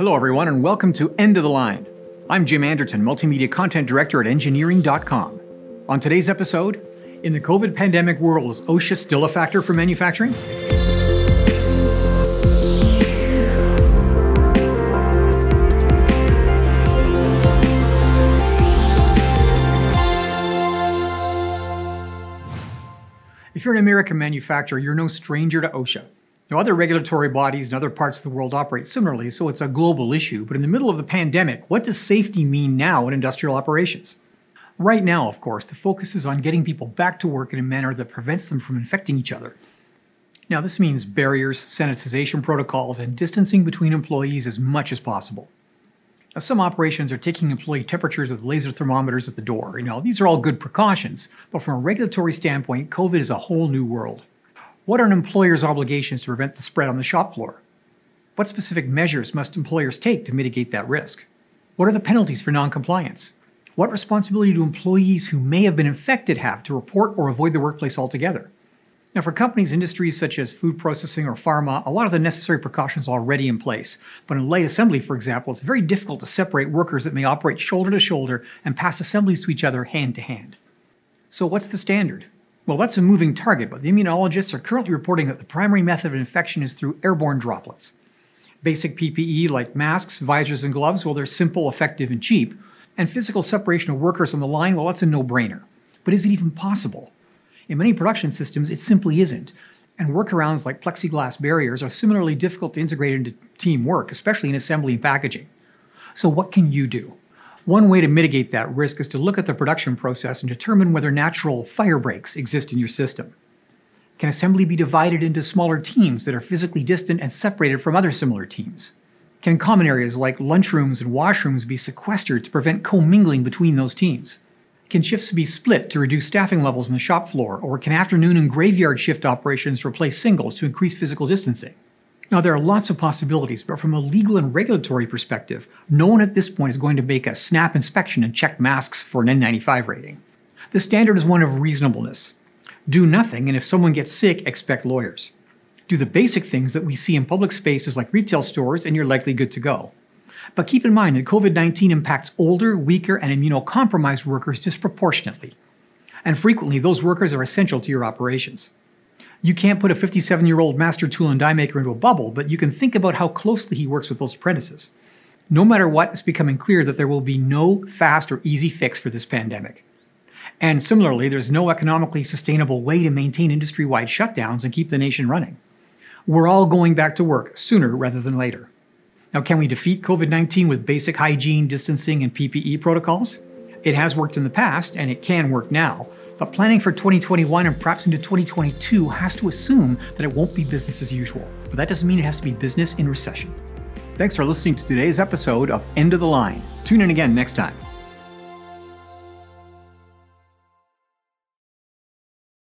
Hello, everyone, and welcome to End of the Line. I'm Jim Anderton, Multimedia Content Director at Engineering.com. On today's episode, in the COVID pandemic world, is OSHA still a factor for manufacturing? If you're an American manufacturer, you're no stranger to OSHA. Now, other regulatory bodies in other parts of the world operate similarly, so it's a global issue. But in the middle of the pandemic, what does safety mean now in industrial operations? Right now, of course, the focus is on getting people back to work in a manner that prevents them from infecting each other. Now, this means barriers, sanitization protocols, and distancing between employees as much as possible. Now, some operations are taking employee temperatures with laser thermometers at the door. You know, these are all good precautions, but from a regulatory standpoint, COVID is a whole new world. What are an employer's obligations to prevent the spread on the shop floor? What specific measures must employers take to mitigate that risk? What are the penalties for noncompliance? What responsibility do employees who may have been infected have to report or avoid the workplace altogether? Now, for companies, industries such as food processing or pharma, a lot of the necessary precautions are already in place. But in light assembly, for example, it's very difficult to separate workers that may operate shoulder to shoulder and pass assemblies to each other hand to hand. So, what's the standard? Well, that's a moving target, but the immunologists are currently reporting that the primary method of infection is through airborne droplets. Basic PPE like masks, visors, and gloves, well, they're simple, effective, and cheap. And physical separation of workers on the line, well, that's a no brainer. But is it even possible? In many production systems, it simply isn't. And workarounds like plexiglass barriers are similarly difficult to integrate into teamwork, especially in assembly and packaging. So, what can you do? One way to mitigate that risk is to look at the production process and determine whether natural fire breaks exist in your system. Can assembly be divided into smaller teams that are physically distant and separated from other similar teams? Can common areas like lunchrooms and washrooms be sequestered to prevent commingling between those teams? Can shifts be split to reduce staffing levels in the shop floor, or can afternoon and graveyard shift operations replace singles to increase physical distancing? Now, there are lots of possibilities, but from a legal and regulatory perspective, no one at this point is going to make a snap inspection and check masks for an N95 rating. The standard is one of reasonableness. Do nothing, and if someone gets sick, expect lawyers. Do the basic things that we see in public spaces like retail stores, and you're likely good to go. But keep in mind that COVID 19 impacts older, weaker, and immunocompromised workers disproportionately. And frequently, those workers are essential to your operations. You can't put a 57 year old master tool and die maker into a bubble, but you can think about how closely he works with those apprentices. No matter what, it's becoming clear that there will be no fast or easy fix for this pandemic. And similarly, there's no economically sustainable way to maintain industry wide shutdowns and keep the nation running. We're all going back to work sooner rather than later. Now, can we defeat COVID 19 with basic hygiene, distancing, and PPE protocols? It has worked in the past, and it can work now. But planning for 2021 and perhaps into 2022 has to assume that it won't be business as usual. But that doesn't mean it has to be business in recession. Thanks for listening to today's episode of End of the Line. Tune in again next time.